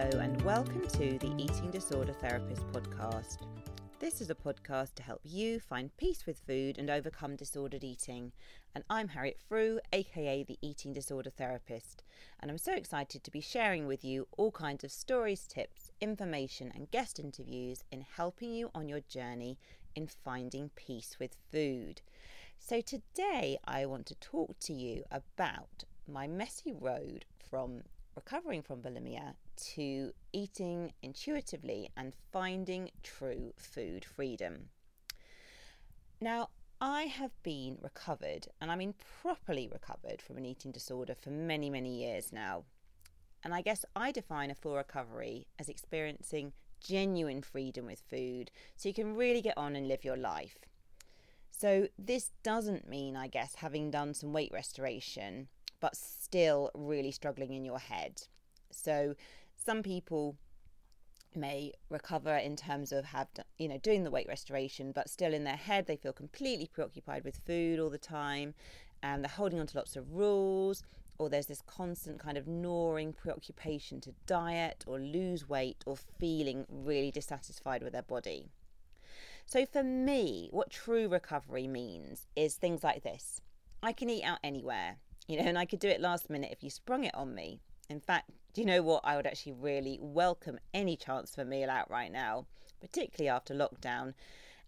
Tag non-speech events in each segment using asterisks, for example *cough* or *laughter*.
Hello, and welcome to the Eating Disorder Therapist podcast. This is a podcast to help you find peace with food and overcome disordered eating. And I'm Harriet Frew, aka the Eating Disorder Therapist. And I'm so excited to be sharing with you all kinds of stories, tips, information, and guest interviews in helping you on your journey in finding peace with food. So today I want to talk to you about my messy road from recovering from bulimia to eating intuitively and finding true food freedom. Now, I have been recovered, and I mean properly recovered from an eating disorder for many, many years now. And I guess I define a full recovery as experiencing genuine freedom with food so you can really get on and live your life. So, this doesn't mean, I guess, having done some weight restoration but still really struggling in your head. So some people may recover in terms of have you know doing the weight restoration but still in their head they feel completely preoccupied with food all the time and they're holding on to lots of rules or there's this constant kind of gnawing preoccupation to diet or lose weight or feeling really dissatisfied with their body so for me what true recovery means is things like this i can eat out anywhere you know, and I could do it last minute if you sprung it on me. In fact, do you know what? I would actually really welcome any chance for a meal out right now, particularly after lockdown.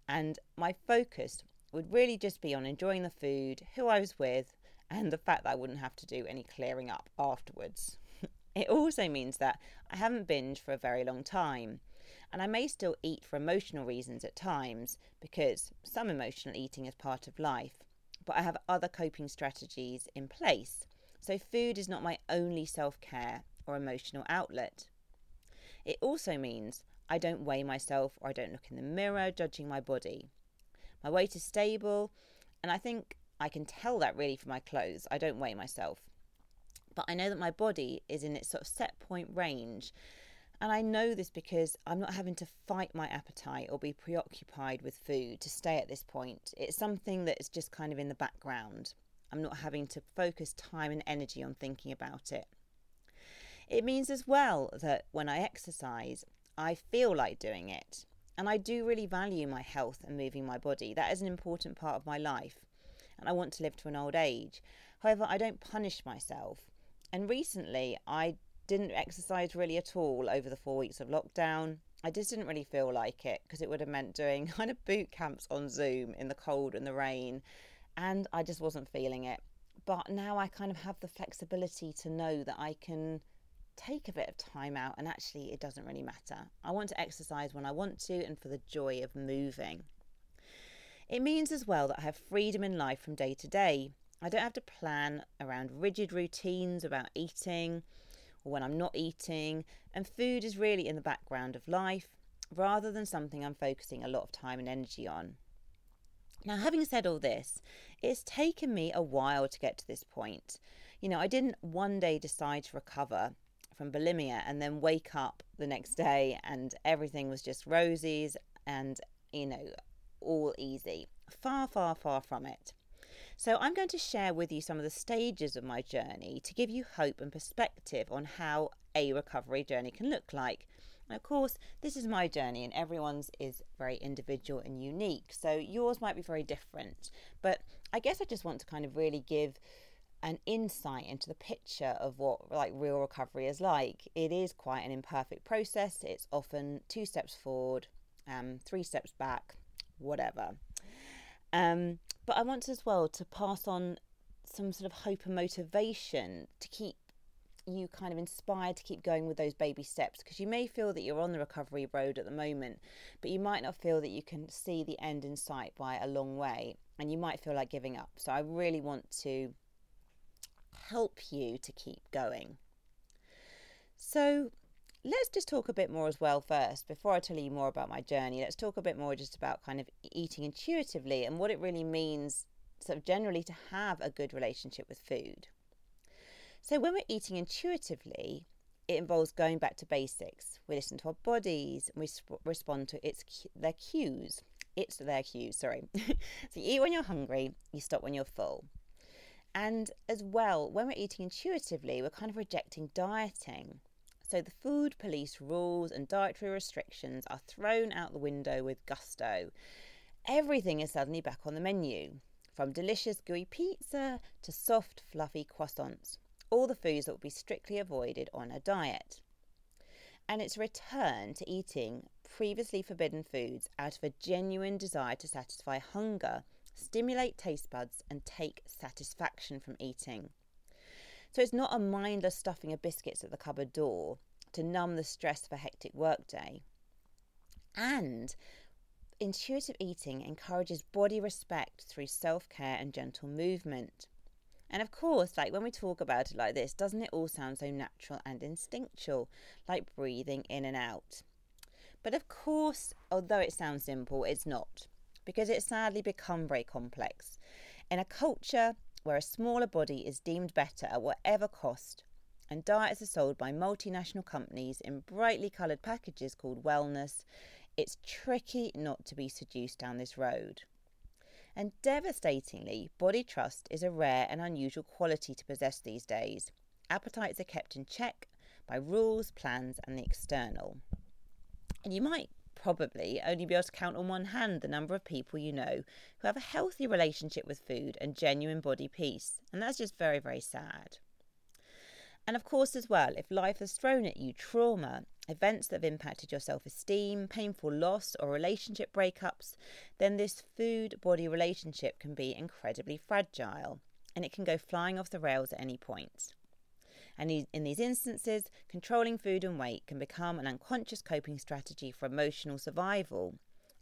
And my focus would really just be on enjoying the food, who I was with, and the fact that I wouldn't have to do any clearing up afterwards. *laughs* it also means that I haven't binged for a very long time. And I may still eat for emotional reasons at times, because some emotional eating is part of life but I have other coping strategies in place. So, food is not my only self care or emotional outlet. It also means I don't weigh myself or I don't look in the mirror judging my body. My weight is stable, and I think I can tell that really from my clothes. I don't weigh myself. But I know that my body is in its sort of set point range and I know this because I'm not having to fight my appetite or be preoccupied with food to stay at this point. It's something that is just kind of in the background. I'm not having to focus time and energy on thinking about it. It means as well that when I exercise, I feel like doing it. And I do really value my health and moving my body. That is an important part of my life. And I want to live to an old age. However, I don't punish myself. And recently, I didn't exercise really at all over the four weeks of lockdown. I just didn't really feel like it because it would have meant doing *laughs* kind of boot camps on Zoom in the cold and the rain, and I just wasn't feeling it. But now I kind of have the flexibility to know that I can take a bit of time out and actually it doesn't really matter. I want to exercise when I want to and for the joy of moving. It means as well that I have freedom in life from day to day. I don't have to plan around rigid routines about eating or when I'm not eating, and food is really in the background of life rather than something I'm focusing a lot of time and energy on. Now, having said all this, it's taken me a while to get to this point. You know, I didn't one day decide to recover from bulimia and then wake up the next day and everything was just roses and, you know, all easy. Far, far, far from it. So, I'm going to share with you some of the stages of my journey to give you hope and perspective on how a recovery journey can look like. And of course, this is my journey, and everyone's is very individual and unique. So, yours might be very different. But I guess I just want to kind of really give an insight into the picture of what like real recovery is like. It is quite an imperfect process. It's often two steps forward, um, three steps back, whatever. Um, but I want as well to pass on some sort of hope and motivation to keep you kind of inspired to keep going with those baby steps because you may feel that you're on the recovery road at the moment, but you might not feel that you can see the end in sight by a long way and you might feel like giving up. So I really want to help you to keep going. So let's just talk a bit more as well first before I tell you more about my journey. Let's talk a bit more just about kind of eating intuitively and what it really means, sort of generally, to have a good relationship with food. So, when we're eating intuitively, it involves going back to basics. We listen to our bodies and we sp- respond to its their cues. It's their cues, sorry. *laughs* so, you eat when you're hungry, you stop when you're full. And as well, when we're eating intuitively, we're kind of rejecting dieting So the food police rules and dietary restrictions are thrown out the window with gusto. Everything is suddenly back on the menu, from delicious gooey pizza to soft, fluffy croissants, all the foods that would be strictly avoided on a diet. And it's a return to eating previously forbidden foods out of a genuine desire to satisfy hunger, stimulate taste buds, and take satisfaction from eating. So it's not a mindless stuffing of biscuits at the cupboard door to numb the stress of a hectic workday. And intuitive eating encourages body respect through self care and gentle movement. And of course, like when we talk about it like this, doesn't it all sound so natural and instinctual, like breathing in and out? But of course, although it sounds simple, it's not, because it's sadly become very complex. In a culture where a smaller body is deemed better at whatever cost, and diets are sold by multinational companies in brightly coloured packages called wellness, it's tricky not to be seduced down this road. And devastatingly, body trust is a rare and unusual quality to possess these days. Appetites are kept in check by rules, plans, and the external. And you might probably only be able to count on one hand the number of people you know who have a healthy relationship with food and genuine body peace. And that's just very, very sad. And of course, as well, if life has thrown at you trauma, events that have impacted your self esteem, painful loss, or relationship breakups, then this food body relationship can be incredibly fragile and it can go flying off the rails at any point. And in these instances, controlling food and weight can become an unconscious coping strategy for emotional survival.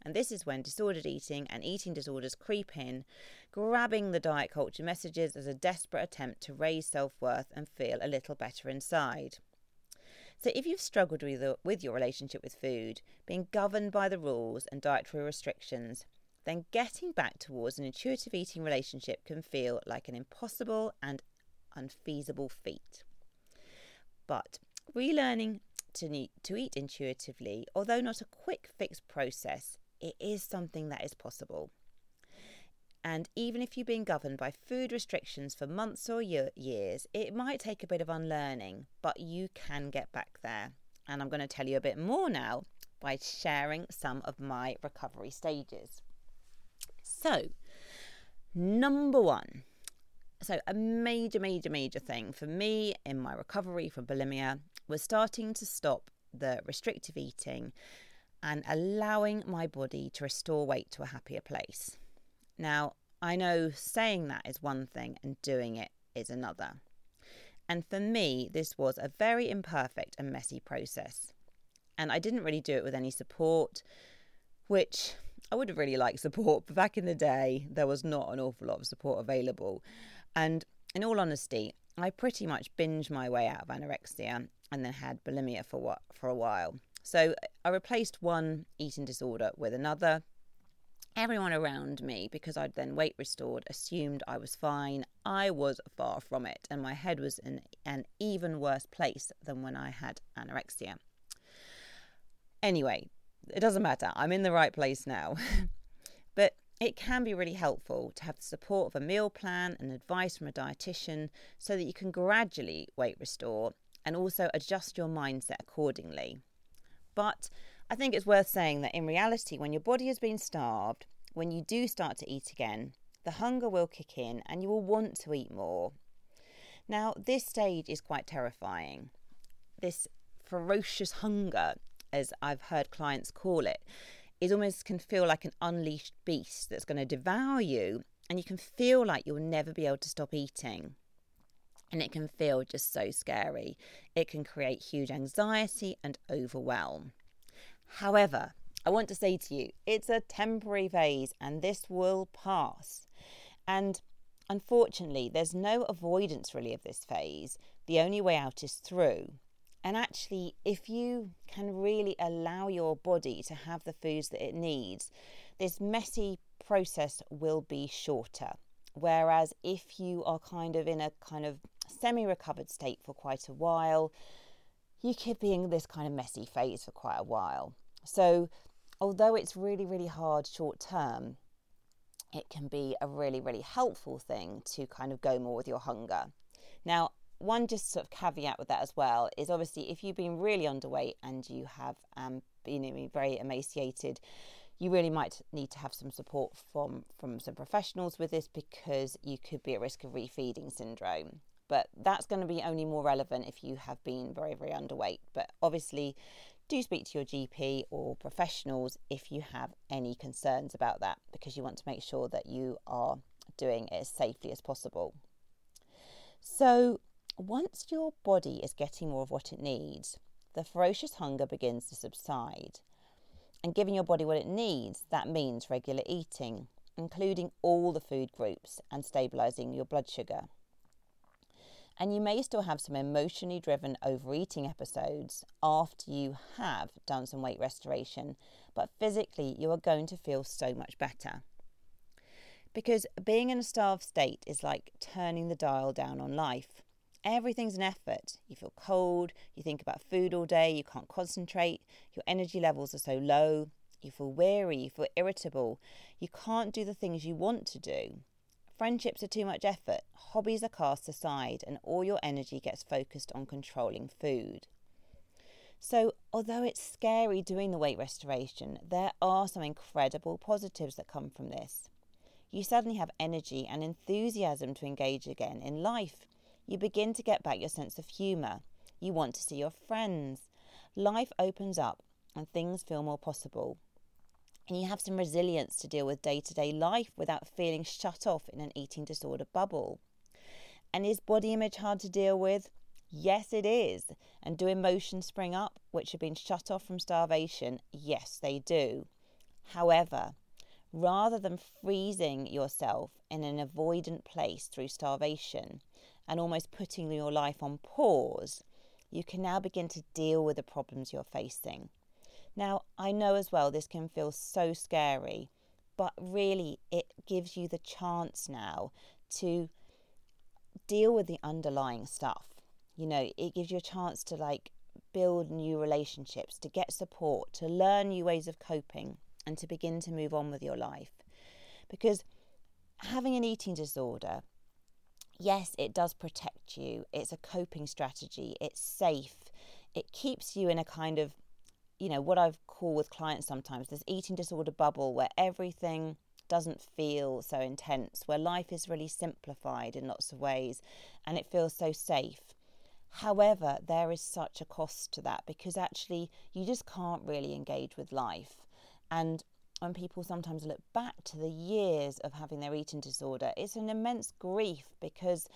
And this is when disordered eating and eating disorders creep in, grabbing the diet culture messages as a desperate attempt to raise self worth and feel a little better inside. So, if you've struggled with, the, with your relationship with food, being governed by the rules and dietary restrictions, then getting back towards an intuitive eating relationship can feel like an impossible and unfeasible feat. But relearning to, to eat intuitively, although not a quick fix process, it is something that is possible. And even if you've been governed by food restrictions for months or year, years, it might take a bit of unlearning, but you can get back there. And I'm going to tell you a bit more now by sharing some of my recovery stages. So, number one, so, a major, major, major thing for me in my recovery from bulimia was starting to stop the restrictive eating and allowing my body to restore weight to a happier place. Now, I know saying that is one thing and doing it is another. And for me, this was a very imperfect and messy process. And I didn't really do it with any support, which I would have really liked support, but back in the day, there was not an awful lot of support available. And in all honesty, I pretty much binged my way out of anorexia and then had bulimia for what for a while. So I replaced one eating disorder with another. Everyone around me, because I'd then weight restored, assumed I was fine. I was far from it, and my head was in an even worse place than when I had anorexia. Anyway, it doesn't matter. I'm in the right place now. *laughs* but it can be really helpful to have the support of a meal plan and advice from a dietitian so that you can gradually weight restore and also adjust your mindset accordingly. But I think it's worth saying that in reality, when your body has been starved, when you do start to eat again, the hunger will kick in and you will want to eat more. Now, this stage is quite terrifying. This ferocious hunger, as I've heard clients call it, is almost can feel like an unleashed beast that's going to devour you, and you can feel like you'll never be able to stop eating. And it can feel just so scary. It can create huge anxiety and overwhelm. However, I want to say to you, it's a temporary phase and this will pass. And unfortunately, there's no avoidance really of this phase. The only way out is through. And actually, if you can really allow your body to have the foods that it needs, this messy process will be shorter. Whereas if you are kind of in a kind of semi recovered state for quite a while, you could be in this kind of messy phase for quite a while. So, although it's really, really hard short term, it can be a really, really helpful thing to kind of go more with your hunger. Now, one just sort of caveat with that as well is obviously if you've been really underweight and you have um, been very emaciated, you really might need to have some support from from some professionals with this because you could be at risk of refeeding syndrome. But that's going to be only more relevant if you have been very very underweight. But obviously, do speak to your GP or professionals if you have any concerns about that because you want to make sure that you are doing it as safely as possible. So, once your body is getting more of what it needs, the ferocious hunger begins to subside. And giving your body what it needs, that means regular eating, including all the food groups and stabilizing your blood sugar. And you may still have some emotionally driven overeating episodes after you have done some weight restoration, but physically you are going to feel so much better. Because being in a starved state is like turning the dial down on life. Everything's an effort. You feel cold, you think about food all day, you can't concentrate, your energy levels are so low, you feel weary, you feel irritable, you can't do the things you want to do. Friendships are too much effort, hobbies are cast aside, and all your energy gets focused on controlling food. So, although it's scary doing the weight restoration, there are some incredible positives that come from this. You suddenly have energy and enthusiasm to engage again in life. You begin to get back your sense of humour. You want to see your friends. Life opens up and things feel more possible. And you have some resilience to deal with day to day life without feeling shut off in an eating disorder bubble. And is body image hard to deal with? Yes, it is. And do emotions spring up, which have been shut off from starvation? Yes, they do. However, rather than freezing yourself in an avoidant place through starvation, and almost putting your life on pause, you can now begin to deal with the problems you're facing. Now, I know as well this can feel so scary, but really it gives you the chance now to deal with the underlying stuff. You know, it gives you a chance to like build new relationships, to get support, to learn new ways of coping, and to begin to move on with your life. Because having an eating disorder yes, it does protect you. It's a coping strategy. It's safe. It keeps you in a kind of, you know, what I've called with clients sometimes this eating disorder bubble where everything doesn't feel so intense, where life is really simplified in lots of ways and it feels so safe. However, there is such a cost to that because actually you just can't really engage with life. And when people sometimes look back to the years of having their eating disorder, it's an immense grief because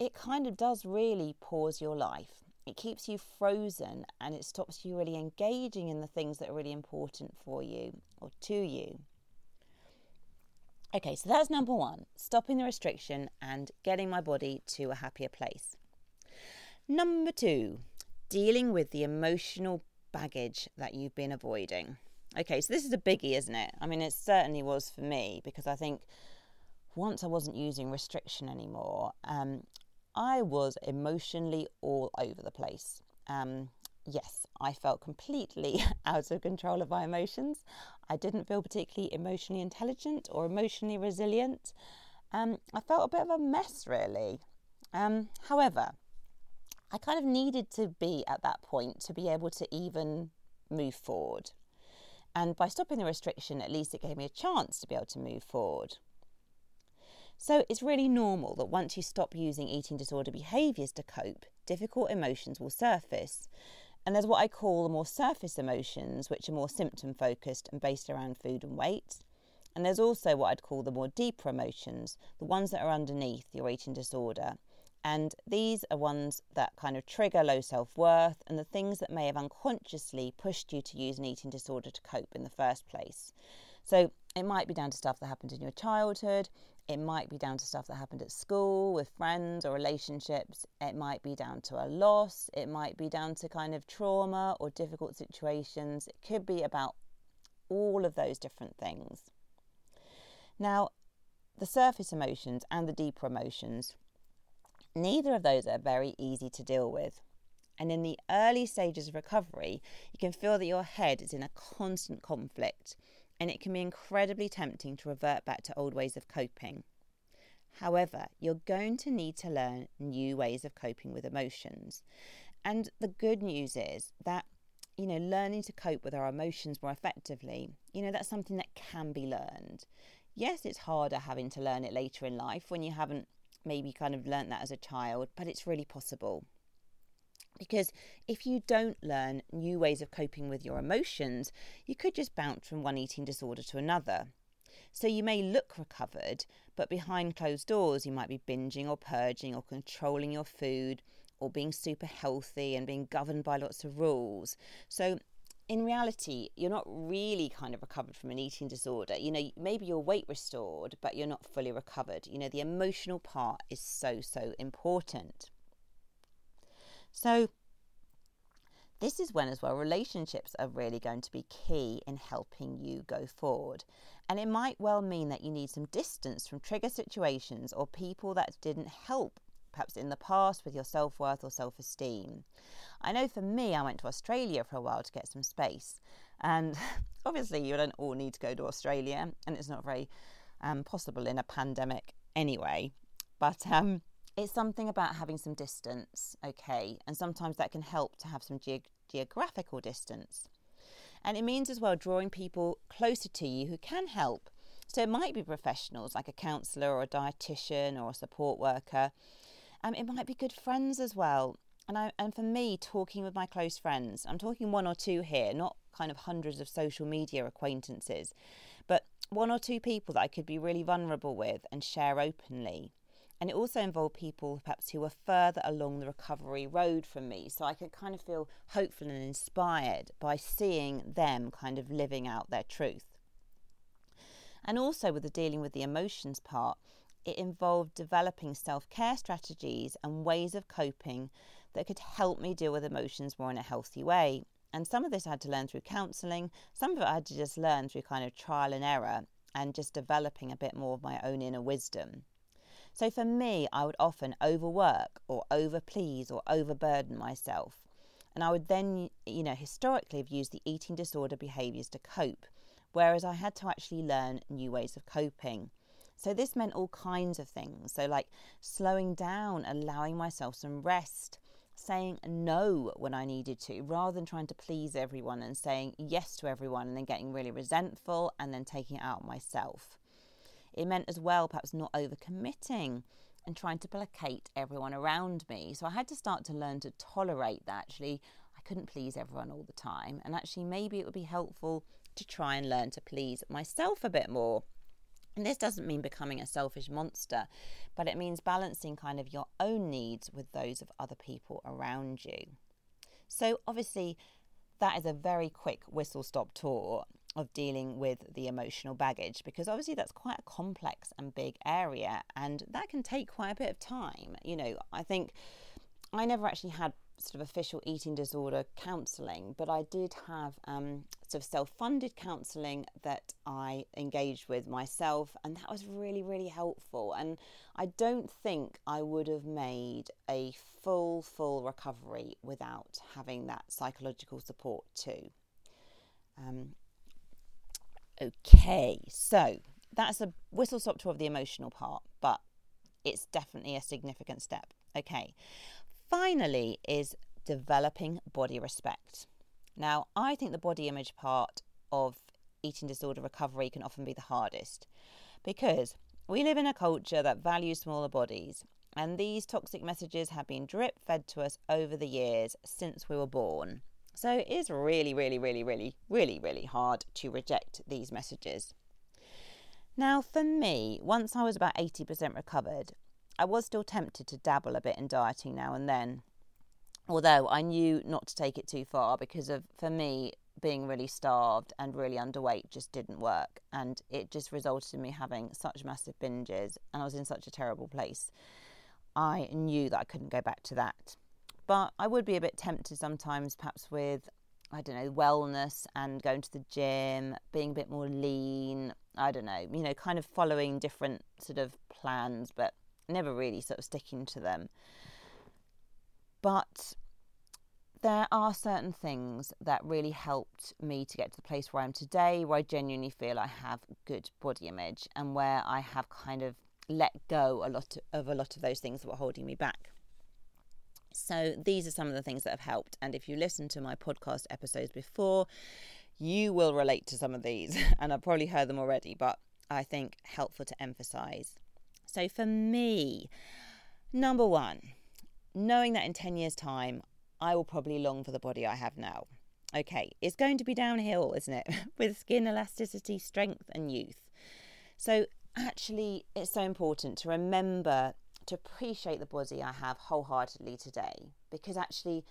it kind of does really pause your life. It keeps you frozen and it stops you really engaging in the things that are really important for you or to you. Okay, so that's number one stopping the restriction and getting my body to a happier place. Number two, dealing with the emotional baggage that you've been avoiding. Okay, so this is a biggie, isn't it? I mean, it certainly was for me because I think once I wasn't using restriction anymore, um, I was emotionally all over the place. Um, yes, I felt completely *laughs* out of control of my emotions. I didn't feel particularly emotionally intelligent or emotionally resilient. Um, I felt a bit of a mess, really. Um, however, I kind of needed to be at that point to be able to even move forward. And by stopping the restriction, at least it gave me a chance to be able to move forward. So it's really normal that once you stop using eating disorder behaviours to cope, difficult emotions will surface. And there's what I call the more surface emotions, which are more symptom focused and based around food and weight. And there's also what I'd call the more deeper emotions, the ones that are underneath your eating disorder, and these are ones that kind of trigger low self worth and the things that may have unconsciously pushed you to use an eating disorder to cope in the first place. So it might be down to stuff that happened in your childhood. It might be down to stuff that happened at school with friends or relationships. It might be down to a loss. It might be down to kind of trauma or difficult situations. It could be about all of those different things. Now, the surface emotions and the deeper emotions Neither of those are very easy to deal with. And in the early stages of recovery, you can feel that your head is in a constant conflict, and it can be incredibly tempting to revert back to old ways of coping. However, you're going to need to learn new ways of coping with emotions. And the good news is that, you know, learning to cope with our emotions more effectively, you know, that's something that can be learned. Yes, it's harder having to learn it later in life when you haven't maybe kind of learnt that as a child, but it's really possible. Because if you don't learn new ways of coping with your emotions, you could just bounce from one eating disorder to another. So you may look recovered, but behind closed doors, you might be binging or purging or controlling your food or being super healthy and being governed by lots of rules. So in reality, you're not really kind of recovered from an eating disorder. You know, maybe your weight restored, but you're not fully recovered. You know, the emotional part is so, so important. So, this is when, as well, relationships are really going to be key in helping you go forward. And it might well mean that you need some distance from trigger situations or people that didn't help, perhaps in the past, with your self worth or self esteem. I know for me, I went to Australia for a while to get some space. And *laughs* obviously, you don't all need to go to Australia, and it's not very um, possible in a pandemic anyway. But um, it's something about having some distance, okay? And sometimes that can help to have some ge- geographical distance. And it means as well drawing people closer to you who can help. So it might be professionals like a counsellor or a dietitian or a support worker. Um, it might be good friends as well. And, I, and for me, talking with my close friends, I'm talking one or two here, not kind of hundreds of social media acquaintances, but one or two people that I could be really vulnerable with and share openly. And it also involved people perhaps who were further along the recovery road from me. So I could kind of feel hopeful and inspired by seeing them kind of living out their truth. And also with the dealing with the emotions part, it involved developing self care strategies and ways of coping that could help me deal with emotions more in a healthy way. And some of this I had to learn through counselling, some of it I had to just learn through kind of trial and error and just developing a bit more of my own inner wisdom. So for me, I would often overwork or overplease or overburden myself. And I would then, you know, historically have used the eating disorder behaviours to cope, whereas I had to actually learn new ways of coping. So this meant all kinds of things. So, like slowing down, allowing myself some rest, saying no when I needed to, rather than trying to please everyone and saying yes to everyone and then getting really resentful and then taking it out on myself. It meant as well perhaps not overcommitting and trying to placate everyone around me. So I had to start to learn to tolerate that actually I couldn't please everyone all the time. And actually, maybe it would be helpful to try and learn to please myself a bit more. And this doesn't mean becoming a selfish monster, but it means balancing kind of your own needs with those of other people around you. So, obviously, that is a very quick whistle stop tour of dealing with the emotional baggage because obviously that's quite a complex and big area and that can take quite a bit of time. You know, I think I never actually had sort of official eating disorder counselling, but I did have um, sort of self funded counselling that I engaged with myself, and that was really, really helpful. And I don't think I would have made a full, full recovery without having that psychological support too. Um, Okay, so that's a whistle stop tour of the emotional part, but it's definitely a significant step. Okay, finally is developing body respect. Now, I think the body image part of eating disorder recovery can often be the hardest because we live in a culture that values smaller bodies, and these toxic messages have been drip fed to us over the years since we were born. So it is really, really, really, really, really, really hard to reject these messages. Now, for me, once I was about 80% recovered, I was still tempted to dabble a bit in dieting now and then. Although I knew not to take it too far because of, for me, being really starved and really underweight just didn't work. And it just resulted in me having such massive binges and I was in such a terrible place. I knew that I couldn't go back to that. But I would be a bit tempted sometimes, perhaps with, I don't know, wellness and going to the gym, being a bit more lean. I don't know, you know, kind of following different sort of plans, but never really sort of sticking to them. But there are certain things that really helped me to get to the place where I am today, where I genuinely feel I have good body image and where I have kind of let go a lot of a lot of those things that were holding me back. So these are some of the things that have helped. And if you listen to my podcast episodes before, you will relate to some of these, *laughs* and I've probably heard them already, but I think helpful to emphasize. So for me, number one, knowing that in 10 years' time, I will probably long for the body I have now. Okay, it's going to be downhill, isn't it? *laughs* With skin elasticity, strength, and youth. So, actually, it's so important to remember to appreciate the body I have wholeheartedly today because actually,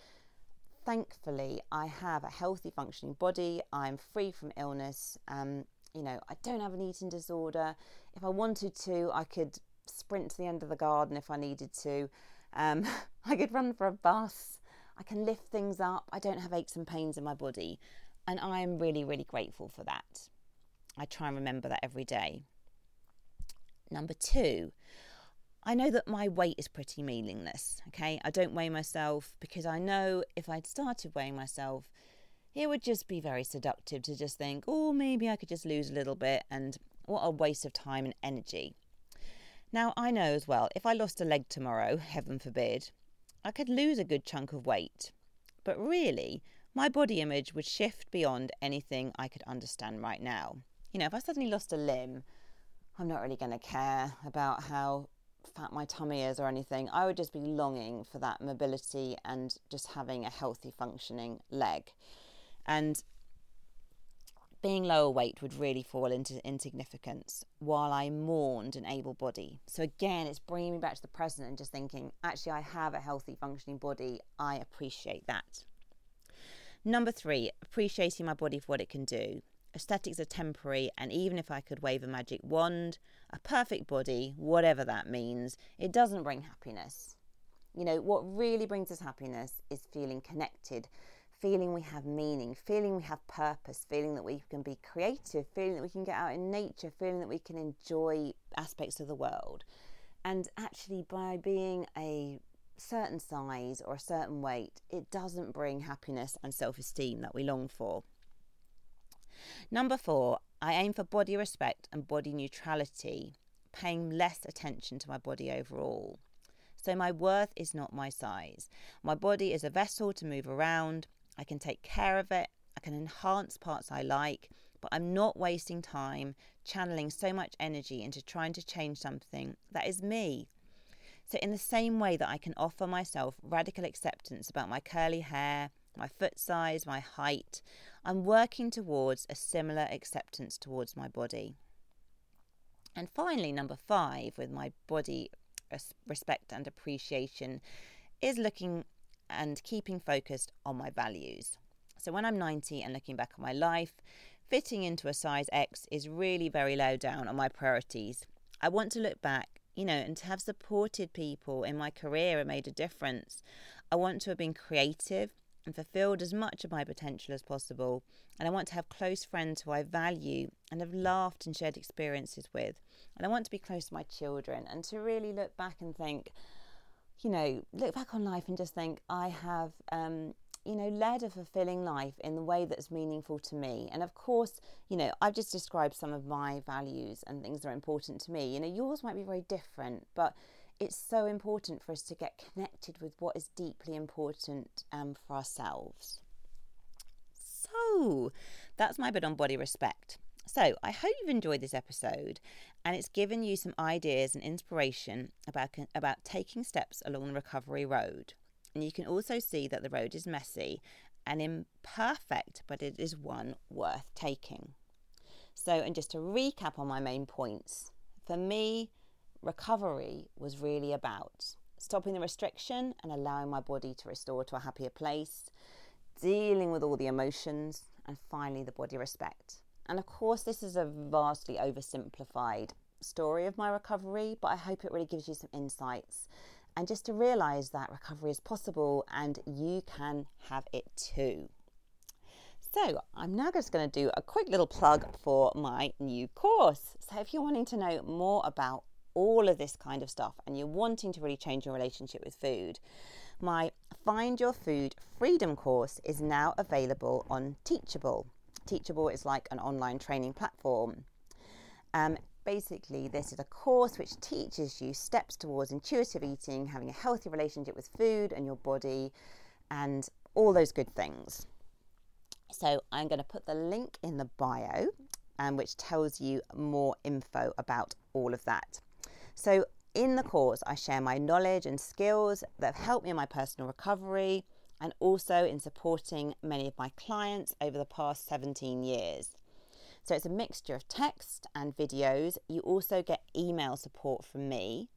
thankfully, I have a healthy, functioning body. I'm free from illness. Um, you know, I don't have an eating disorder. If I wanted to, I could sprint to the end of the garden if I needed to. Um, *laughs* I could run for a bus. I can lift things up. I don't have aches and pains in my body. And I am really, really grateful for that. I try and remember that every day. Number two, I know that my weight is pretty meaningless. Okay, I don't weigh myself because I know if I'd started weighing myself, it would just be very seductive to just think, oh, maybe I could just lose a little bit, and what a waste of time and energy. Now, I know as well, if I lost a leg tomorrow, heaven forbid, I could lose a good chunk of weight. But really, my body image would shift beyond anything I could understand right now. You know, if I suddenly lost a limb, I'm not really going to care about how fat my tummy is or anything. I would just be longing for that mobility and just having a healthy functioning leg. And being lower weight would really fall into insignificance while I mourned an able body. So, again, it's bringing me back to the present and just thinking, actually, I have a healthy, functioning body. I appreciate that. Number three, appreciating my body for what it can do. Aesthetics are temporary, and even if I could wave a magic wand, a perfect body, whatever that means, it doesn't bring happiness. You know, what really brings us happiness is feeling connected feeling we have meaning, feeling we have purpose, feeling that we can be creative, feeling that we can get out in nature, feeling that we can enjoy aspects of the world. And actually, by being a certain size or a certain weight, it doesn't bring happiness and self esteem that we long for. Number four, I aim for body respect and body neutrality, paying less attention to my body overall. So, my worth is not my size. My body is a vessel to move around, I can take care of it, I can enhance parts I like, but I'm not wasting time channeling so much energy into trying to change something that is me. So, in the same way that I can offer myself radical acceptance about my curly hair, my foot size, my height, I'm working towards a similar acceptance towards my body. And finally, number five, with my body respect and appreciation, is looking and keeping focused on my values. So when I'm 90 and looking back on my life, fitting into a size X is really very low down on my priorities. I want to look back, you know, and to have supported people in my career and made a difference. I want to have been creative and fulfilled as much of my potential as possible. And I want to have close friends who I value and have laughed and shared experiences with. And I want to be close to my children and to really look back and think, you know, look back on life and just think, I have, um, you know, led a fulfilling life in the way that's meaningful to me. And of course, you know, I've just described some of my values and things that are important to me. You know, yours might be very different, but it's so important for us to get connected with what is deeply important um, for ourselves. So that's my bit on body respect. So, I hope you've enjoyed this episode and it's given you some ideas and inspiration about, about taking steps along the recovery road. And you can also see that the road is messy and imperfect, but it is one worth taking. So, and just to recap on my main points, for me, recovery was really about stopping the restriction and allowing my body to restore to a happier place, dealing with all the emotions, and finally, the body respect. And of course, this is a vastly oversimplified story of my recovery, but I hope it really gives you some insights and just to realize that recovery is possible and you can have it too. So, I'm now just going to do a quick little plug for my new course. So, if you're wanting to know more about all of this kind of stuff and you're wanting to really change your relationship with food, my Find Your Food Freedom course is now available on Teachable. Teachable is like an online training platform. Um, basically, this is a course which teaches you steps towards intuitive eating, having a healthy relationship with food and your body, and all those good things. So, I'm going to put the link in the bio, um, which tells you more info about all of that. So, in the course, I share my knowledge and skills that have helped me in my personal recovery and also in supporting many of my clients over the past 17 years. So it's a mixture of text and videos. You also get email support from me.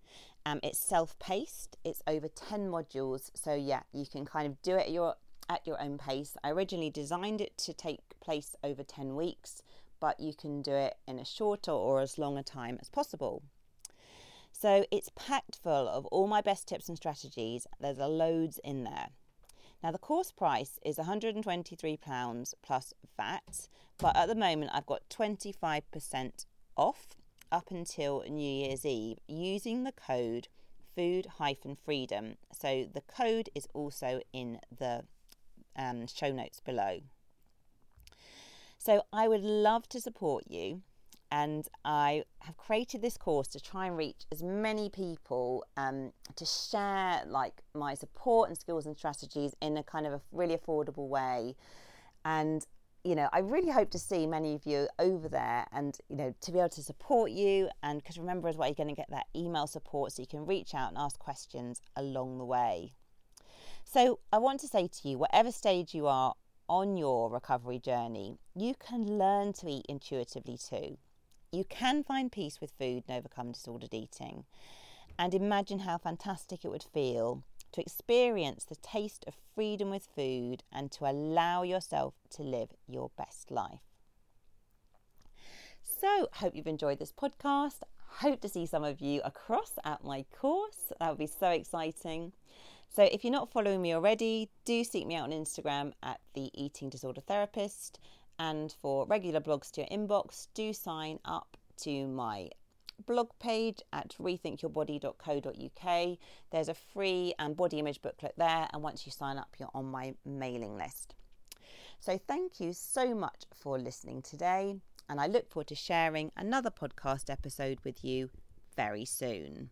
Um, it's self-paced. It's over 10 modules. So yeah, you can kind of do it at your at your own pace. I originally designed it to take place over 10 weeks, but you can do it in a shorter or as long a time as possible. So it's packed full of all my best tips and strategies. There's a loads in there. Now the course price is £123 plus VAT, but at the moment I've got 25% off up until New Year's Eve using the code food hyphen freedom. So the code is also in the um, show notes below. So I would love to support you and I have created this course to try and reach as many people um, to share like my support and skills and strategies in a kind of a really affordable way. And you know, I really hope to see many of you over there and, you know, to be able to support you. And because remember as well, you're going to get that email support so you can reach out and ask questions along the way. So I want to say to you, whatever stage you are on your recovery journey, you can learn to eat intuitively too. You can find peace with food and overcome disordered eating. And imagine how fantastic it would feel to experience the taste of freedom with food and to allow yourself to live your best life. So, hope you've enjoyed this podcast. Hope to see some of you across at my course. That would be so exciting. So, if you're not following me already, do seek me out on Instagram at the Eating Disorder Therapist. And for regular blogs to your inbox, do sign up to my blog page at rethinkyourbody.co.uk. There's a free and body image booklet there, and once you sign up, you're on my mailing list. So, thank you so much for listening today, and I look forward to sharing another podcast episode with you very soon.